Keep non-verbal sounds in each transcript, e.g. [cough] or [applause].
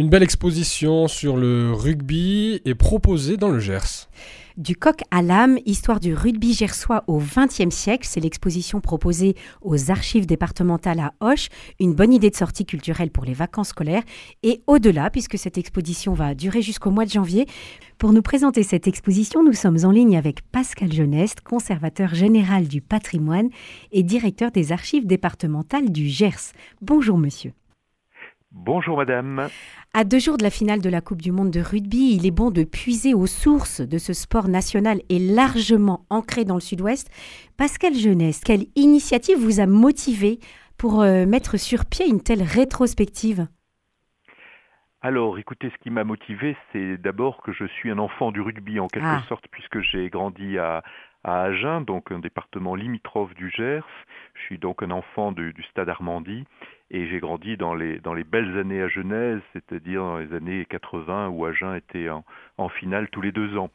Une belle exposition sur le rugby est proposée dans le Gers. Du coq à l'âme, histoire du rugby gersois au XXe siècle, c'est l'exposition proposée aux archives départementales à Hoche, une bonne idée de sortie culturelle pour les vacances scolaires et au-delà, puisque cette exposition va durer jusqu'au mois de janvier. Pour nous présenter cette exposition, nous sommes en ligne avec Pascal Geneste, conservateur général du patrimoine et directeur des archives départementales du Gers. Bonjour monsieur. Bonjour madame. À deux jours de la finale de la Coupe du Monde de rugby, il est bon de puiser aux sources de ce sport national et largement ancré dans le sud-ouest. Pascal Jeunesse, quelle initiative vous a motivé pour euh, mettre sur pied une telle rétrospective? Alors, écoutez, ce qui m'a motivé, c'est d'abord que je suis un enfant du rugby en quelque ah. sorte, puisque j'ai grandi à, à Agen, donc un département limitrophe du Gers. Je suis donc un enfant du, stade Armandie et j'ai grandi dans les, dans les belles années à Genèse, c'est-à-dire dans les années 80 où Agen était en, en finale tous les deux ans.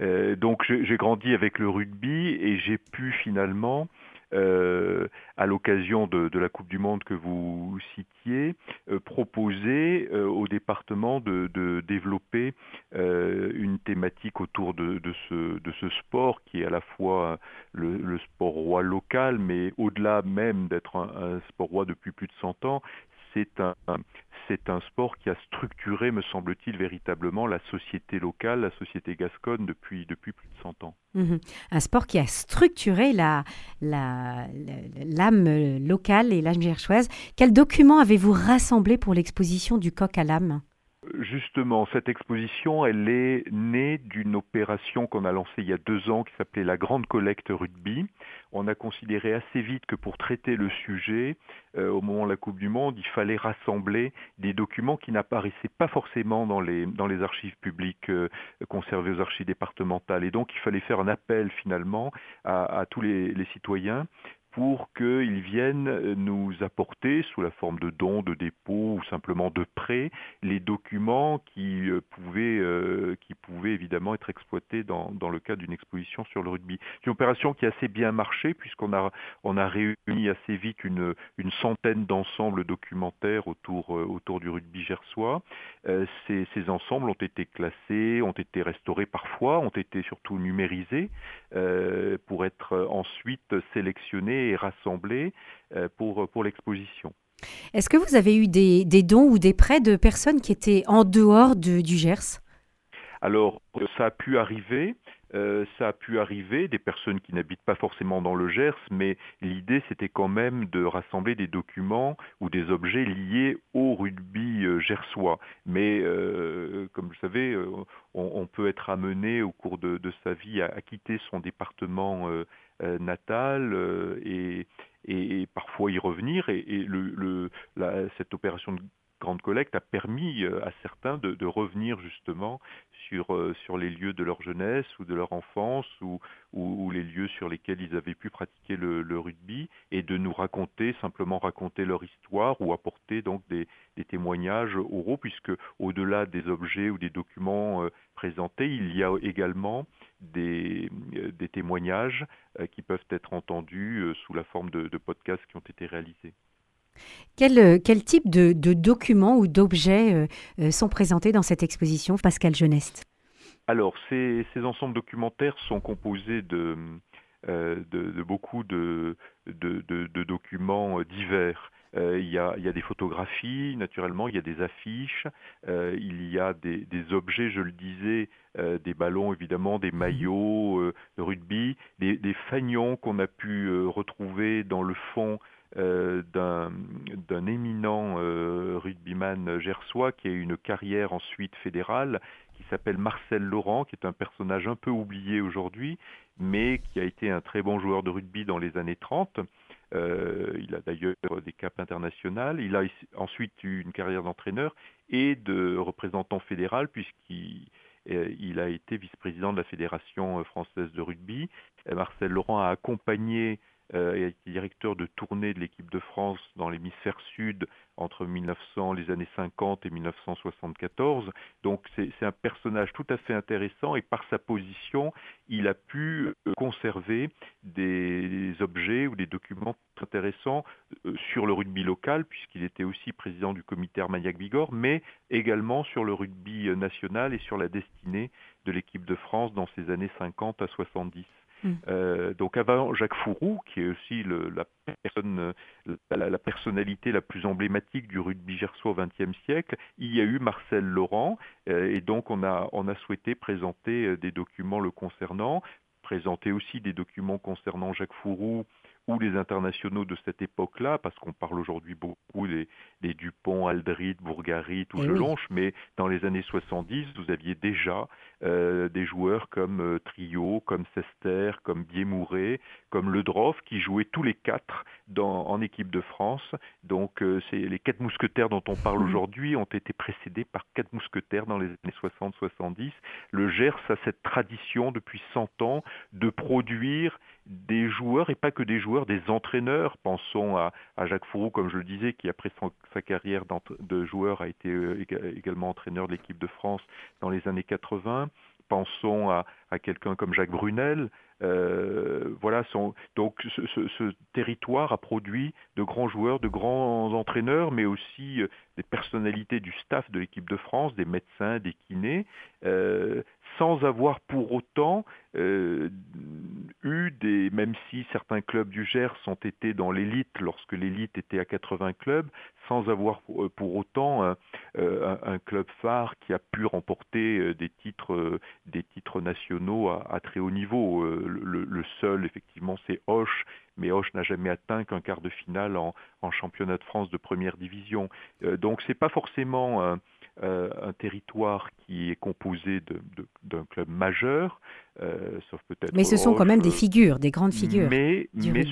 Euh, donc j'ai grandi avec le rugby et j'ai pu finalement euh, à l'occasion de, la Coupe du Monde que vous citiez, euh, proposer euh, au département de, développer une thématique autour de, ce, de ce sport qui est à la fois le, sport roi local, mais au-delà même d'être un, un, sport roi depuis plus de 100 ans, c'est un, c'est un sport qui a structuré, me semble-t-il, véritablement la société locale, la société gasconne depuis, depuis plus de 100 ans. Mhm. Un sport qui a structuré l'âme la, l'âme locale et l'âme gerchoise. Quel document avez-vous rassemblé pour l'exposition du coq à l'âme? Justement, cette exposition, elle est née d'une opération qu'on a lancée il y a deux ans qui s'appelait la Grande Collecte Rugby. On a considéré assez vite que pour traiter le sujet, euh, au moment de la Coupe du Monde, il fallait rassembler des documents qui n'apparaissaient pas forcément dans les, dans les archives publiques euh, conservées aux archives départementales. Et donc, il fallait faire un appel finalement à, tous les citoyens pour qu'ils viennent euh, nous apporter, sous la forme de dons, de dépôts ou simplement de prêts, les documents qui euh, pouvaient, euh, qui pouvaient évidemment être exploités dans, dans le cadre d'une exposition sur le rugby. C'est une opération qui a assez bien marché puisqu'on a, on a réuni assez vite une, une centaine d'ensembles documentaires autour, autour du rugby gersois. ces, ces ensembles ont été classés, ont été restaurés parfois, ont été surtout numérisés pour être ensuite sélectionnés et rassemblés euh, pour, pour l'exposition. Est-ce que vous avez eu des, des, dons ou des prêts de personnes qui étaient en dehors de, du Gers? Alors, ça a pu arriver. Euh, ça a pu arriver, des personnes qui n'habitent pas forcément dans le Gers, mais l'idée c'était quand même de rassembler des documents ou des objets liés au rugby euh, gersois. Mais comme vous savez, on, peut être amené au cours de, sa vie à, quitter son département euh, natal euh, et, et, parfois y revenir. Et, le, cette opération de grande collecte a permis euh, à certains de, revenir justement sur, sur les lieux de leur jeunesse ou de leur enfance ou, ou, les lieux sur lesquels ils avaient pu pratiquer le, rugby et de nous raconter, simplement raconter leur histoire ou apporter donc des, témoignages oraux puisque au-delà des objets ou des documents présentés, il y a également des, euh, témoignages euh, qui peuvent être entendus euh, sous la forme de, podcasts qui ont été réalisés. Quel, quel type de, de documents ou d'objets sont présentés dans cette exposition, Pascal Geneste Alors, ces, ces, ensembles documentaires sont composés de, de, de beaucoup de, de, documents divers. Euh, il, y a, il, y a, des photographies, naturellement, il y a des affiches, euh, il y a des, des, objets, je le disais, euh, des ballons évidemment, des mhm. maillots de rugby, des, des fagnons qu'on a pu retrouver dans le fond d'un éminent rugbyman gersois qui a eu une carrière ensuite fédérale, qui s'appelle Marcel Laurent, qui est un personnage un peu oublié aujourd'hui, mais qui a été un très bon joueur de rugby dans les années 30. Euh, il a d'ailleurs des caps internationales. Il a ensuite eu une carrière d'entraîneur et de représentant fédéral puisqu'il euh, il a été vice-président de la Fédération française de rugby. Marcel Laurent a accompagné euh, et a été directeur de tournée de l'équipe de France dans l'hémisphère sud entre 1900, les années 50 et 1974. Donc c'est un personnage tout à fait intéressant et par sa position, il a pu euh, conserver des objets ou des documents intéressants euh, sur le rugby local, puisqu'il était aussi président du comité Armagnac-Bigorre, mais également sur le rugby national et sur la destinée de l'équipe de France dans ces années 50 à 70. Mm. Euh, donc avant Jacques Fourou, qui est aussi la, personne, la, personnalité la plus emblématique du rugby gersois au XXe siècle, il y a eu Marcel Laurent, euh, et donc on a, souhaité présenter euh, des documents le concernant, présenter aussi des documents concernant Jacques Fourou ou les internationaux de cette époque-là, parce qu'on parle aujourd'hui beaucoup des, Dupont, Aldrit, Bourgarit ou eh mais dans les années 70, vous aviez déjà euh, des joueurs comme euh, Trio, comme Sester, comme Biémouré, comme Ledroff, qui jouaient tous les quatre dans, en équipe de France. Donc euh, c'est les quatre mousquetaires dont on parle mmh. aujourd'hui ont été précédés par quatre mousquetaires dans les années 60-70. Le Gers a cette tradition depuis 100 ans de produire des joueurs, et pas que des joueurs, des entraîneurs. Pensons à, Jacques Fourou, comme je le disais, qui après sa carrière de joueur a été euh, également entraîneur de l'équipe de France dans les années 80. Pensons à, à quelqu'un comme Jacques Brunel, euh, voilà, donc ce, territoire a produit de grands joueurs, de grands entraîneurs, mais aussi euh, des personnalités du staff de l'équipe de France, des médecins, des kinés, euh, sans avoir pour autant eu des, même si certains clubs du Gers ont été dans l'élite lorsque l'élite était à 80 clubs, sans avoir pour, autant un, club phare qui a pu remporter des titres, des titres nationaux à, très haut niveau le, seul, effectivement, c'est Hoche, mais Hoche n'a jamais atteint qu'un quart de finale en, championnat de France de première division. Euh, donc c'est pas forcément euh, un, territoire qui est composé d'un club majeur, euh, sauf peut-être. Mais ce sont quand même des figures, des grandes figures. Mais, mais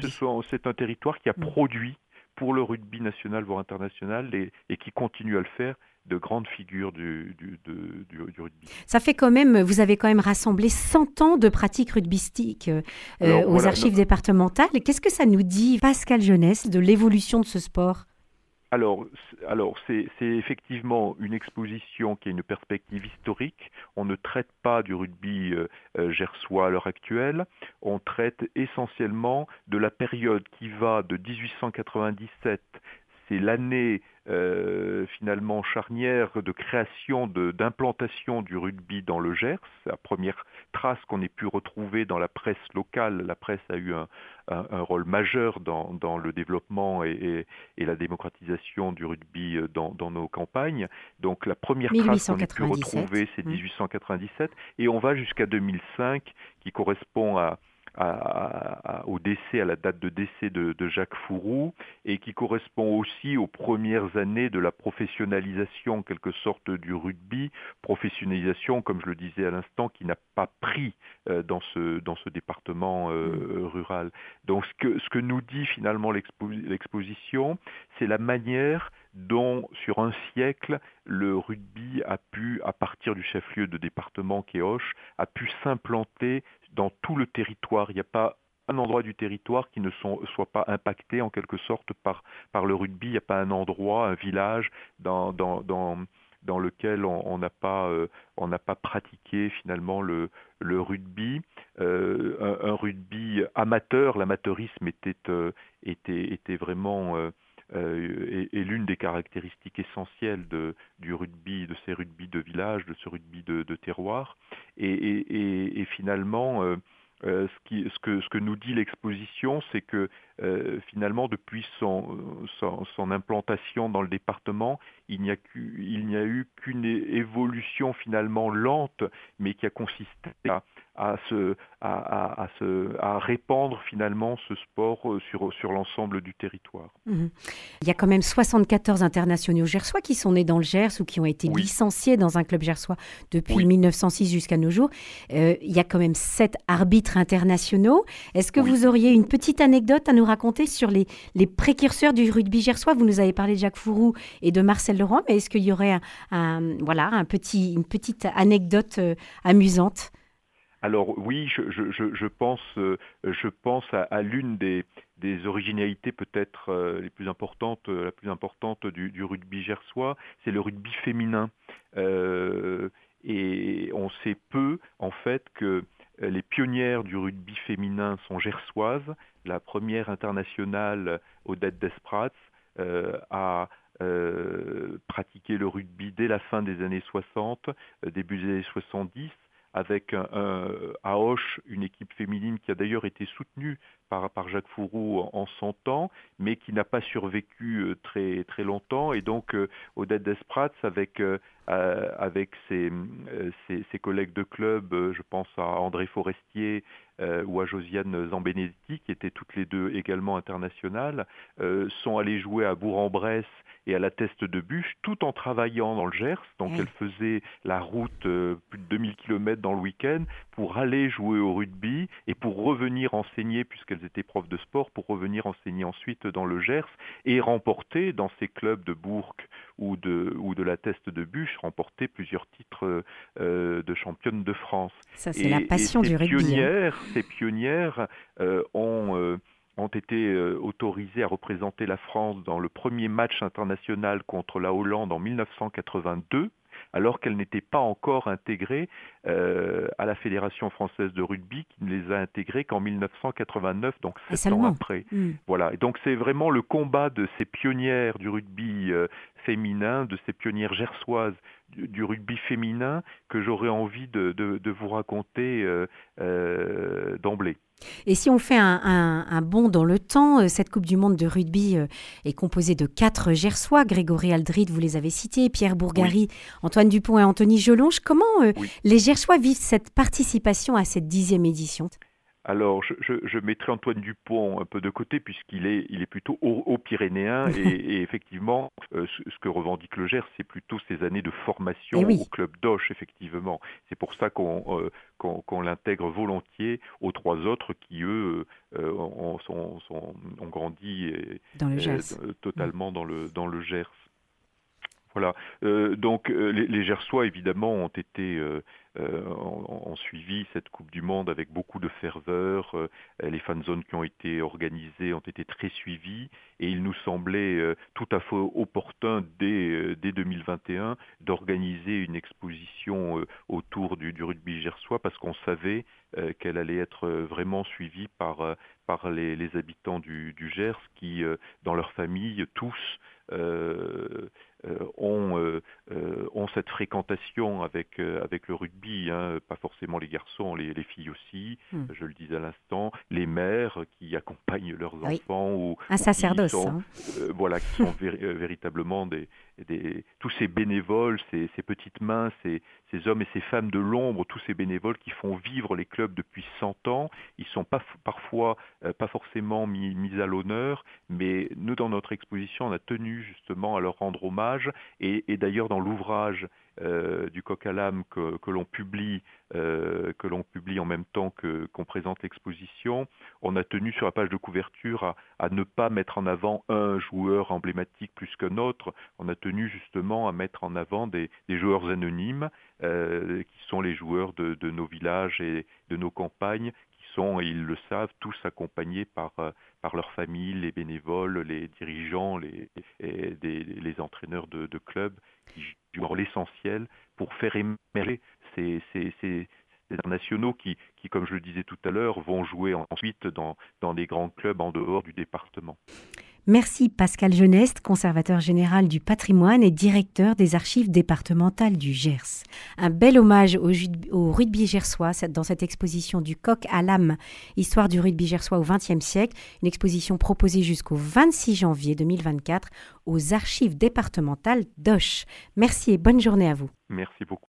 c'est un territoire qui a mm. produit pour le rugby national voire international et qui continue à le faire de grandes figures du, du, rugby. Ça fait quand même, vous avez quand même rassemblé 100 ans de pratiques rugbystiques euh, aux archives départementales. Qu'est-ce que ça nous dit, Pascal Jeunesse, de l'évolution de ce sport? Alors, c'est effectivement une exposition qui a une perspective historique. On ne traite pas du rugby euh, euh, gersois à l'heure actuelle. On traite essentiellement de la période qui va de 1897 c'est l'année euh, finalement charnière de création, d'implantation du rugby dans le Gers. La première trace qu'on ait pu retrouver dans la presse locale. La presse a eu un, rôle majeur dans, le développement et, la démocratisation du rugby euh, dans, nos campagnes. Donc la première trace qu'on ait pu retrouver, c'est 1897, mmh. et on va jusqu'à 2005, qui correspond à au décès, à la date de décès de, Jacques Fourou, et qui correspond aussi aux premières années de la professionnalisation, en quelque sorte, du rugby, professionnalisation, comme je le disais à l'instant, qui n'a pas pris euh, dans, ce, dans ce département euh, mm. rural. Donc ce que, ce que nous dit finalement l'exposition, c'est la manière dont sur un siècle le rugby a pu, à partir du chef-lieu de département qui a pu s'implanter dans tout le territoire. Il n'y a pas un endroit du territoire qui ne soit pas impacté en quelque sorte par, le rugby. Il n'y a pas un endroit, un village dans, lequel on n'a pas, euh, pas pratiqué finalement le, rugby. Euh, un, rugby amateur, l'amateurisme était, euh, vraiment est, l'une des caractéristiques essentielles de, du rugby, de ces rugby de village, de ce rugby de, terroir. Et, et finalement, euh, euh, ce, que, nous dit l'exposition, c'est que euh, finalement, depuis son, son, son, implantation dans le département, il n'y a, a, eu qu'une évolution finalement lente, mais qui a consisté à, à, se, à, à, se, à répandre finalement ce sport euh, sur, sur l'ensemble du territoire. Mhm. Il y a quand même 74 internationaux gersois qui sont nés dans le Gers ou qui ont été licenciés dans un club gersois depuis 1906 jusqu'à nos jours. Euh, il y a quand même 7 arbitres internationaux. Est-ce que vous auriez une petite anecdote à nous raconter sur les, les précurseurs du rugby gersois Vous nous avez parlé de Jacques Fourou et de Marcel Leroy, mais est-ce qu'il y aurait un, voilà, une petite anecdote euh, amusante? Alors oui, je, pense, euh, je pense à, l'une des, des originalités peut-être euh, les plus importantes, la plus importante du rugby gersois, c'est le rugby féminin. et on sait peu en fait que les pionnières du rugby féminin sont gersoises. La première internationale, Odette Desprats, a euh, pratiqué le rugby dès la fin des années 60, euh, début des années 70, avec à Hoche une équipe féminine qui a d'ailleurs été soutenue par, Jacques Fourou en, son temps, mais qui n'a pas survécu euh, très, très longtemps. Et donc Odette Desprats, avec, avec ses, ses, ses, collègues de club, je pense à André Forestier ou à Josiane Zambenetti, qui étaient toutes les deux également internationales, sont allées jouer à Bourg-en-Bresse et à la teste de bûche, tout en travaillant dans le Gers. Donc elle faisait la route euh, plus de 2000 km dans le week-end pour aller jouer au rugby et pour revenir enseigner, puisqu'elles étaient profs de sport, pour revenir enseigner ensuite dans le Gers et remporter dans ces clubs de Bourg ou de, ou de la teste de bûche, remporter plusieurs titres euh, de championne de France. Ça, c'est la passion du rugby. Hein. Pionnières, Ces pionnières euh, ont ont été euh, autorisés à représenter la France dans le premier match international contre la Hollande en 1982 alors qu'elle n'était pas encore intégrée euh, à la Fédération française de rugby, qui ne les a intégrées qu'en 1989, donc sept ans après. Hmm. Voilà. Et donc c'est vraiment le combat de ces pionnières du rugby euh, féminin, de ces pionnières gersoises du, rugby féminin que j'aurais envie de, vous raconter d'emblée. Et si on fait un, bond dans le temps, euh, cette Coupe du Monde de rugby euh, est composée de quatre Gersois. Grégory Aldrit, vous les avez cités, Pierre Bourgari, Antoine Dupont et Anthony Jolonge. Comment euh, les Gersois vivent cette participation à cette dixième édition? Alors, je, je, mettrai Antoine Dupont un peu de côté puisqu'il est, il est plutôt haut, pyrénéen [laughs] et, effectivement, euh, ce, que revendique le Gers, c'est plutôt ses années de formation eh au club d'Oche, effectivement. C'est pour ça qu'on euh, qu'on l'intègre volontiers aux trois autres qui, eux, euh, ont, sont, ont, grandi dans le totalement dans le, dans le Gers. Voilà. donc les, les, Gersois évidemment ont été euh, ont, suivi cette Coupe du Monde avec beaucoup de ferveur. Euh, les fan zones qui ont été organisées ont été très suivies et il nous semblait euh, tout à fait opportun dès, dès 2021 d'organiser une exposition autour du, rugby gersois parce qu'on savait qu'elle allait être vraiment suivie par, par les, habitants du, Gers qui, dans leur famille, tous, euh, ont, euh, euh, ont cette fréquentation avec, avec le rugby, hein, pas forcément les garçons, les, les filles aussi, hmm. je le disais à l'instant, les mères qui accompagnent leurs enfants ou, un sacerdoce, qui sont, hein. voilà, qui sont véritablement des, des, tous ces bénévoles, ces, ces petites mains, ces, ces, hommes et ces femmes de l'ombre, tous ces bénévoles qui font vivre les clubs depuis 100 ans, ils sont pas parfois pas forcément mis, mis à l'honneur, mais nous dans notre exposition, on a tenu justement à leur rendre hommage et, d'ailleurs dans l'ouvrage euh, du coq à l'âme que, l'on publie, euh, publie en même temps que qu'on présente l'exposition, on a tenu sur la page de couverture à, ne pas mettre en avant un joueur emblématique plus qu'un autre. On a tenu justement à mettre en avant des, joueurs anonymes euh, qui sont les joueurs de, de, nos villages et de nos campagnes, qui sont, et ils le savent, tous accompagnés par par leurs familles, les bénévoles, les dirigeants, les, les entraîneurs de, clubs qui jouent l'essentiel pour faire émerger ces, ces, ces, nationaux qui, qui, comme je le disais tout à l'heure, vont jouer ensuite dans, dans des grands clubs en dehors du département. Merci Pascal Geneste, conservateur général du patrimoine et directeur des archives départementales du Gers. Un bel hommage au, rugby gersois dans cette exposition du coq à l'âme, histoire du rugby gersois au XXe siècle, une exposition proposée jusqu'au 26 janvier 2024 aux archives départementales d'Oche. Merci et bonne journée à vous. Merci beaucoup.